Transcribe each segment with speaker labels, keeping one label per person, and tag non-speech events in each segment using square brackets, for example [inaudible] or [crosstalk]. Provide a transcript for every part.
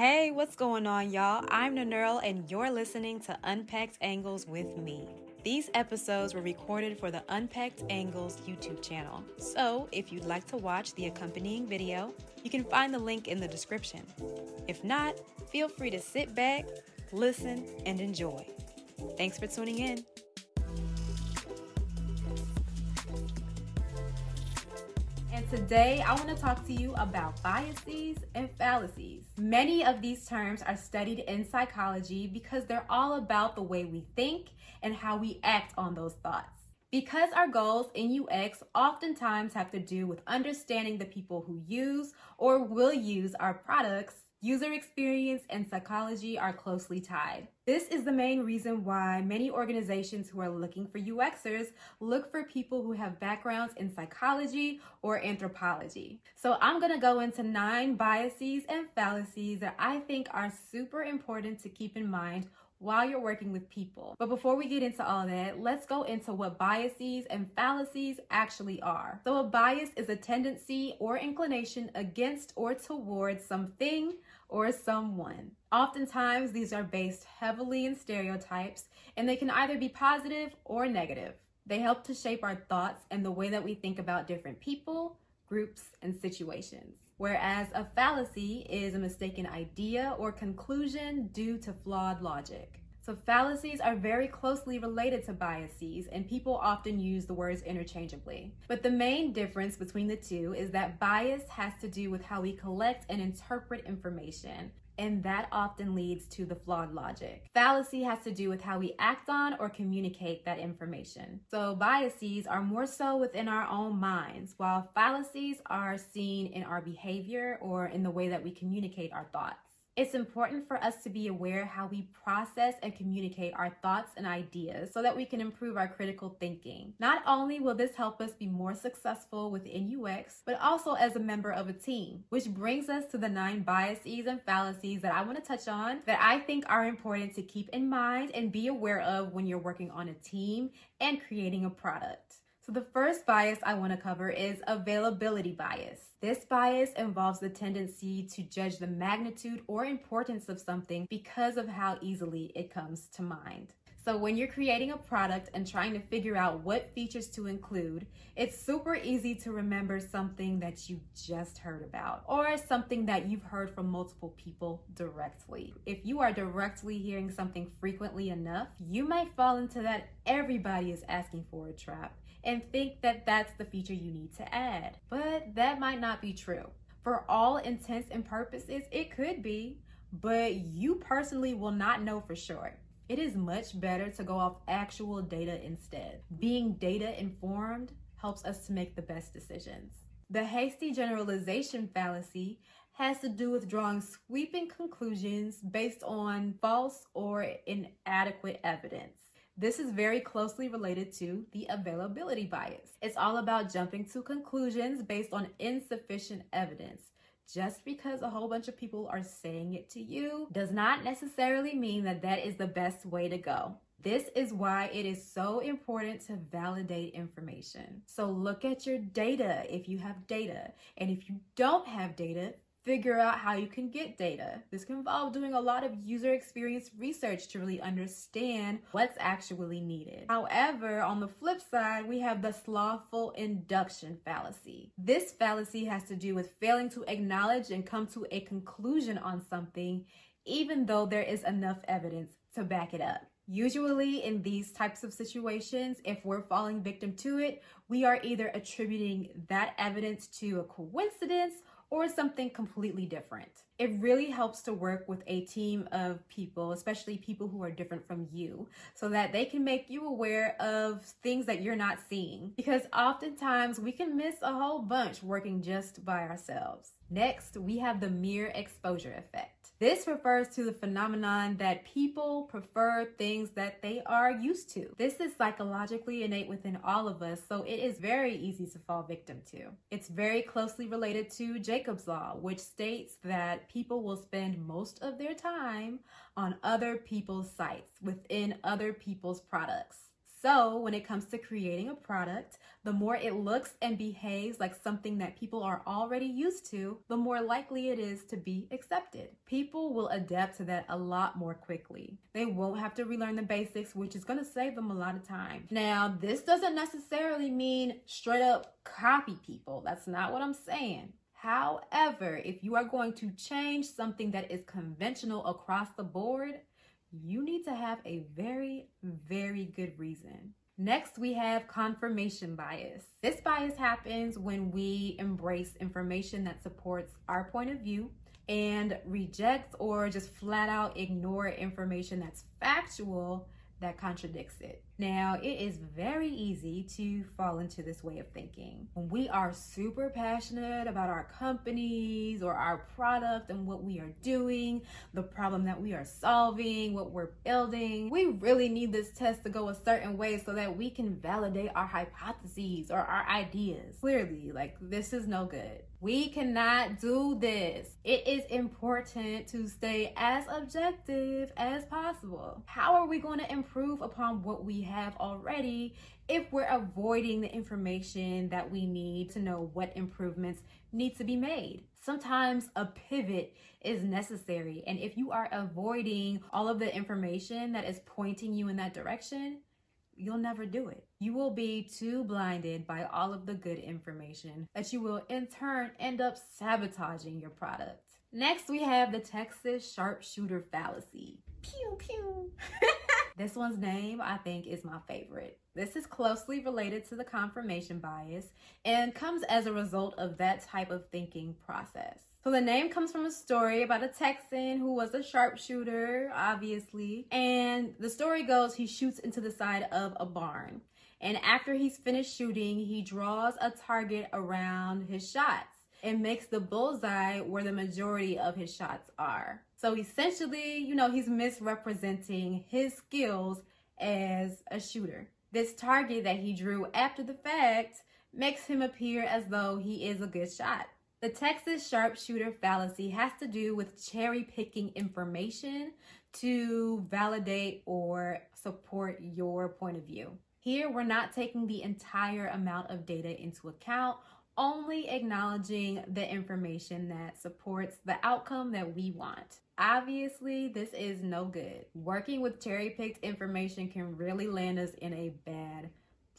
Speaker 1: Hey, what's going on, y'all? I'm Nanurl, and you're listening to Unpacked Angles with me. These episodes were recorded for the Unpacked Angles YouTube channel. So, if you'd like to watch the accompanying video, you can find the link in the description. If not, feel free to sit back, listen, and enjoy. Thanks for tuning in. Today I want to talk to you about biases and fallacies. Many of these terms are studied in psychology because they're all about the way we think and how we act on those thoughts. Because our goals in UX oftentimes have to do with understanding the people who use or will use our products, User experience and psychology are closely tied. This is the main reason why many organizations who are looking for UXers look for people who have backgrounds in psychology or anthropology. So I'm going to go into nine biases and fallacies that I think are super important to keep in mind while you're working with people. But before we get into all that, let's go into what biases and fallacies actually are. So, a bias is a tendency or inclination against or towards something or someone. Oftentimes, these are based heavily in stereotypes and they can either be positive or negative. They help to shape our thoughts and the way that we think about different people, groups, and situations. Whereas a fallacy is a mistaken idea or conclusion due to flawed logic. So, fallacies are very closely related to biases, and people often use the words interchangeably. But the main difference between the two is that bias has to do with how we collect and interpret information, and that often leads to the flawed logic. Fallacy has to do with how we act on or communicate that information. So, biases are more so within our own minds, while fallacies are seen in our behavior or in the way that we communicate our thoughts. It's important for us to be aware how we process and communicate our thoughts and ideas so that we can improve our critical thinking. Not only will this help us be more successful within UX, but also as a member of a team, which brings us to the nine biases and fallacies that I want to touch on that I think are important to keep in mind and be aware of when you're working on a team and creating a product. So, the first bias I want to cover is availability bias. This bias involves the tendency to judge the magnitude or importance of something because of how easily it comes to mind. So, when you're creating a product and trying to figure out what features to include, it's super easy to remember something that you just heard about or something that you've heard from multiple people directly. If you are directly hearing something frequently enough, you might fall into that everybody is asking for a trap and think that that's the feature you need to add. But that might not be true. For all intents and purposes, it could be, but you personally will not know for sure. It is much better to go off actual data instead. Being data informed helps us to make the best decisions. The hasty generalization fallacy has to do with drawing sweeping conclusions based on false or inadequate evidence. This is very closely related to the availability bias. It's all about jumping to conclusions based on insufficient evidence. Just because a whole bunch of people are saying it to you does not necessarily mean that that is the best way to go. This is why it is so important to validate information. So look at your data if you have data. And if you don't have data, figure out how you can get data. This can involve doing a lot of user experience research to really understand what's actually needed. However, on the flip side, we have the slothful induction fallacy. This fallacy has to do with failing to acknowledge and come to a conclusion on something, even though there is enough evidence to back it up. Usually, in these types of situations, if we're falling victim to it, we are either attributing that evidence to a coincidence or something completely different. It really helps to work with a team of people, especially people who are different from you, so that they can make you aware of things that you're not seeing. Because oftentimes we can miss a whole bunch working just by ourselves. Next, we have the mere exposure effect. This refers to the phenomenon that people prefer things that they are used to. This is psychologically innate within all of us, so it is very easy to fall victim to. It's very closely related to Jakob's Law, which states that people will spend most of their time on other people's sites within other people's products. So, when it comes to creating a product, the more it looks and behaves like something that people are already used to, the more likely it is to be accepted. People will adapt to that a lot more quickly. They won't have to relearn the basics, which is going to save them a lot of time. Now, this doesn't necessarily mean straight up copy people. That's not what I'm saying. However, if you are going to change something that is conventional across the board, you need to have a very, very good reason. Next, we have confirmation bias. This bias happens when we embrace information that supports our point of view and reject or just flat out ignore information that's factual that contradicts it. Now, it is very easy to fall into this way of thinking. When we are super passionate about our companies or our product and what we are doing, the problem that we are solving, what we're building, we really need this test to go a certain way so that we can validate our hypotheses or our ideas. Clearly, like this is no good. We cannot do this. It is important to stay as objective as possible. How are we going to improve upon what we have already if we're avoiding the information that we need to know what improvements need to be made. Sometimes a pivot is necessary. And if you are avoiding all of the information that is pointing you in that direction, you'll never do it. You will be too blinded by all of the good information that you will in turn end up sabotaging your product. Next, we have the Texas sharpshooter fallacy. Pew pew. [laughs] this one's name, I think, is my favorite. This is closely related to the confirmation bias and comes as a result of that type of thinking process. So the name comes from a story about a Texan who was a sharpshooter, obviously. And the story goes he shoots into the side of a barn. And after he's finished shooting, he draws a target around his shots and makes the bullseye where the majority of his shots are. So essentially, you know, he's misrepresenting his skills as a shooter. This target that he drew after the fact makes him appear as though he is a good shot. The Texas sharpshooter fallacy has to do with cherry picking information to validate or support your point of view. Here, we're not taking the entire amount of data into account, only acknowledging the information that supports the outcome that we want. Obviously, this is no good. Working with cherry picked information can really land us in a bad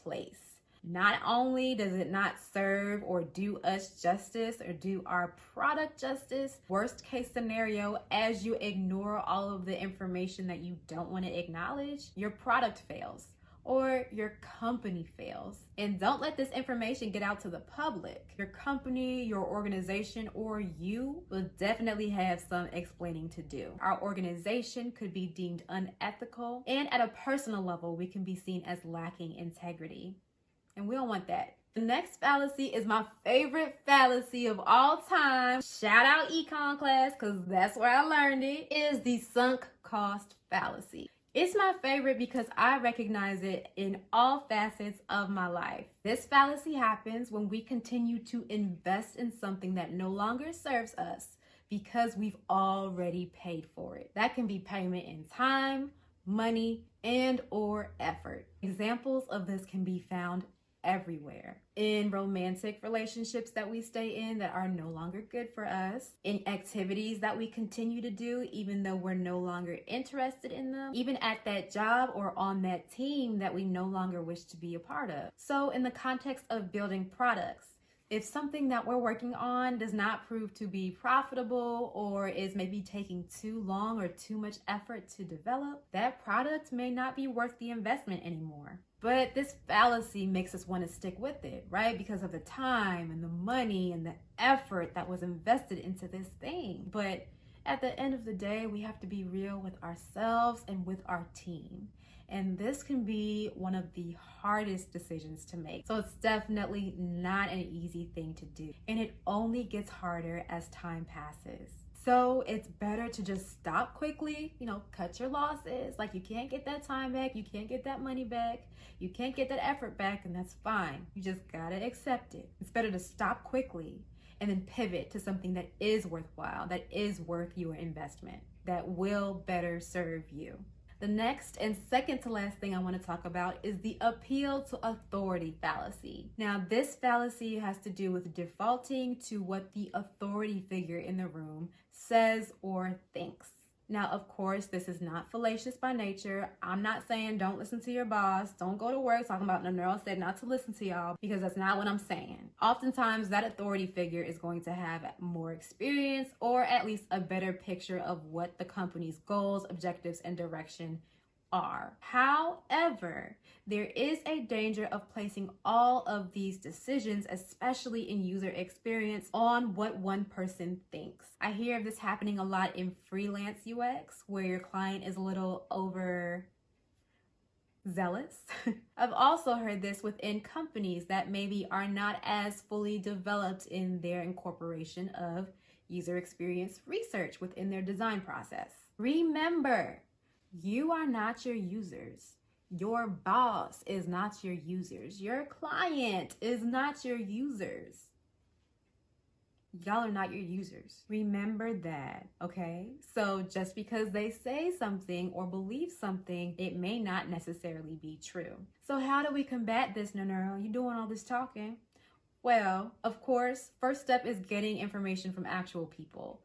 Speaker 1: place. Not only does it not serve or do us justice or do our product justice, worst case scenario, as you ignore all of the information that you don't want to acknowledge, your product fails or your company fails. And don't let this information get out to the public. Your company, your organization, or you will definitely have some explaining to do. Our organization could be deemed unethical, and at a personal level, we can be seen as lacking integrity. And we don't want that. The next fallacy is my favorite fallacy of all time. Shout out econ class because that's where I learned it. Is the sunk cost fallacy. It's my favorite because I recognize it in all facets of my life. This fallacy happens when we continue to invest in something that no longer serves us because we've already paid for it. That can be payment in time, money, and or effort. Examples of this can be found everywhere in romantic relationships that we stay in that are no longer good for us, in activities that we continue to do even though we're no longer interested in them, even at that job or on that team that we no longer wish to be a part of. So, in the context of building products, if something that we're working on does not prove to be profitable or is maybe taking too long or too much effort to develop, that product may not be worth the investment anymore. But this fallacy makes us want to stick with it, right? Because of the time and the money and the effort that was invested into this thing. But at the end of the day, we have to be real with ourselves and with our team. And this can be one of the hardest decisions to make. So it's definitely not an easy thing to do. And it only gets harder as time passes. So it's better to just stop quickly, you know, cut your losses. Like you can't get that time back, you can't get that money back, you can't get that effort back, and that's fine. You just gotta accept it. It's better to stop quickly and then pivot to something that is worthwhile, that is worth your investment, that will better serve you. The next and second to last thing I want to talk about is the appeal to authority fallacy. Now, this fallacy has to do with defaulting to what the authority figure in the room says or thinks. Now, of course, this is not fallacious by nature. I'm not saying don't listen to your boss, don't go to work talking about Nanero said not to listen to y'all because that's not what I'm saying. Oftentimes, that authority figure is going to have more experience or at least a better picture of what the company's goals, objectives, and direction are. However, there is a danger of placing all of these decisions, especially in user experience, on what one person thinks. I hear of this happening a lot in freelance UX where your client is a little over zealous. [laughs] I've also heard this within companies that maybe are not as fully developed in their incorporation of user experience research within their design process. Remember, you are not your users. Your boss is not your users. Your client is not your users. Y'all are not your users. Remember that, okay? So just because they say something or believe something, it may not necessarily be true. So how do we combat this, Nanero? You doing all this talking? Well, of course, first step is getting information from actual people.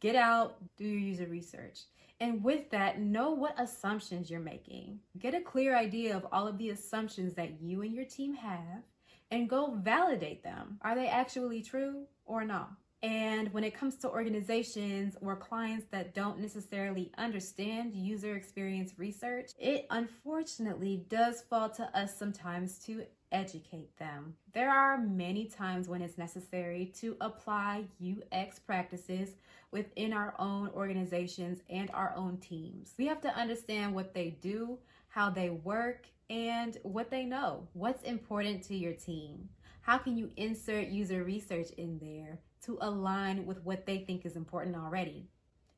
Speaker 1: Get out, do your user research. And with that, know what assumptions you're making. Get a clear idea of all of the assumptions that you and your team have and go validate them. Are they actually true or not? And when it comes to organizations or clients that don't necessarily understand user experience research, it unfortunately does fall to us sometimes to educate them. There are many times when it's necessary to apply UX practices within our own organizations and our own teams. We have to understand what they do, how they work, and what they know. What's important to your team? How can you insert user research in there to align with what they think is important already?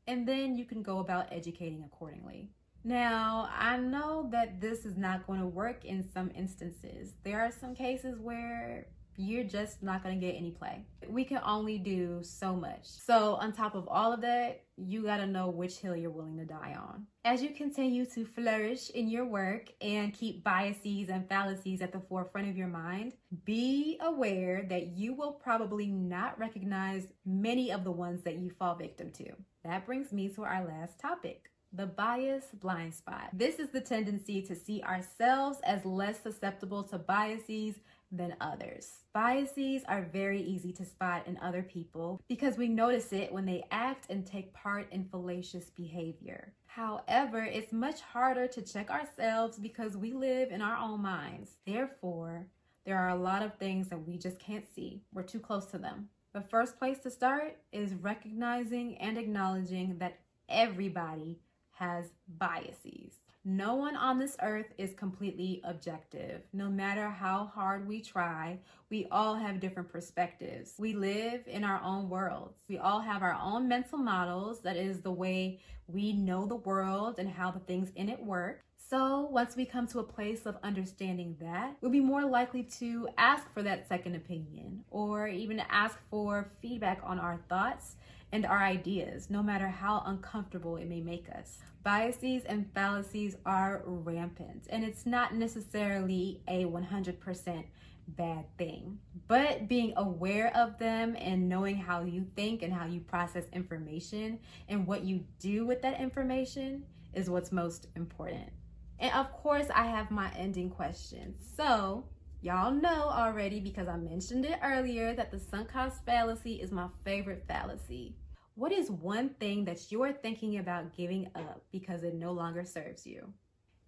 Speaker 1: And then you can go about educating accordingly. Now, I know that this is not going to work in some instances. There are some cases where you're just not going to get any play. We can only do so much. So, on top of all of that, you got to know which hill you're willing to die on. As you continue to flourish in your work and keep biases and fallacies at the forefront of your mind, be aware that you will probably not recognize many of the ones that you fall victim to. That brings me to our last topic the bias blind spot. This is the tendency to see ourselves as less susceptible to biases than others. Biases are very easy to spot in other people because we notice it when they act and take part in fallacious behavior. However, it's much harder to check ourselves because we live in our own minds. Therefore, there are a lot of things that we just can't see. We're too close to them. The first place to start is recognizing and acknowledging that everybody has biases. No one on this earth is completely objective. No matter how hard we try, we all have different perspectives. We live in our own worlds. We all have our own mental models. That is the way we know the world and how the things in it work. So, once we come to a place of understanding that, we'll be more likely to ask for that second opinion or even ask for feedback on our thoughts and our ideas, no matter how uncomfortable it may make us. Biases and fallacies are rampant, and it's not necessarily a 100% bad thing. But being aware of them and knowing how you think and how you process information and what you do with that information is what's most important. And of course, I have my ending question. So, Y'all know already because I mentioned it earlier that the sunk cost fallacy is my favorite fallacy. What is one thing that you're thinking about giving up because it no longer serves you?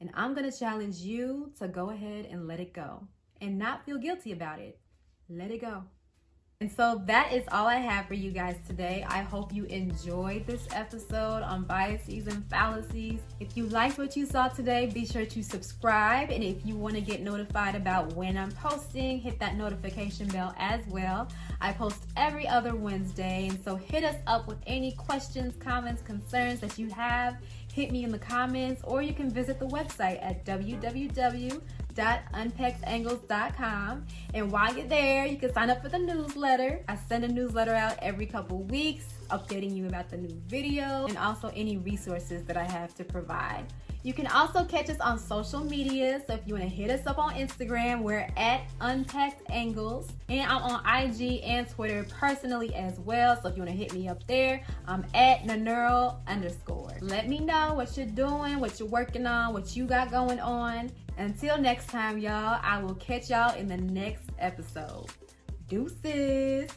Speaker 1: And I'm going to challenge you to go ahead and let it go and not feel guilty about it. Let it go. And so that is all I have for you guys today. I hope you enjoyed this episode on biases and fallacies. If you liked what you saw today, be sure to subscribe. And if you want to get notified about when I'm posting, hit that notification bell as well. I post every other Wednesday. And so hit us up with any questions, comments, concerns that you have. Hit me in the comments, or you can visit the website at www www.unpackedangles.com. And while you're there, you can sign up for the newsletter. I send a newsletter out every couple weeks, updating you about the new video and also any resources that I have to provide. You can also catch us on social media. So if you want to hit us up on Instagram, we're at Unpacked Angles. And I'm on IG and Twitter personally as well. So if you want to hit me up there, I'm at Naneural underscore. Let me know what you're doing, what you're working on, what you got going on. Until next time, y'all, I will catch y'all in the next episode. Deuces.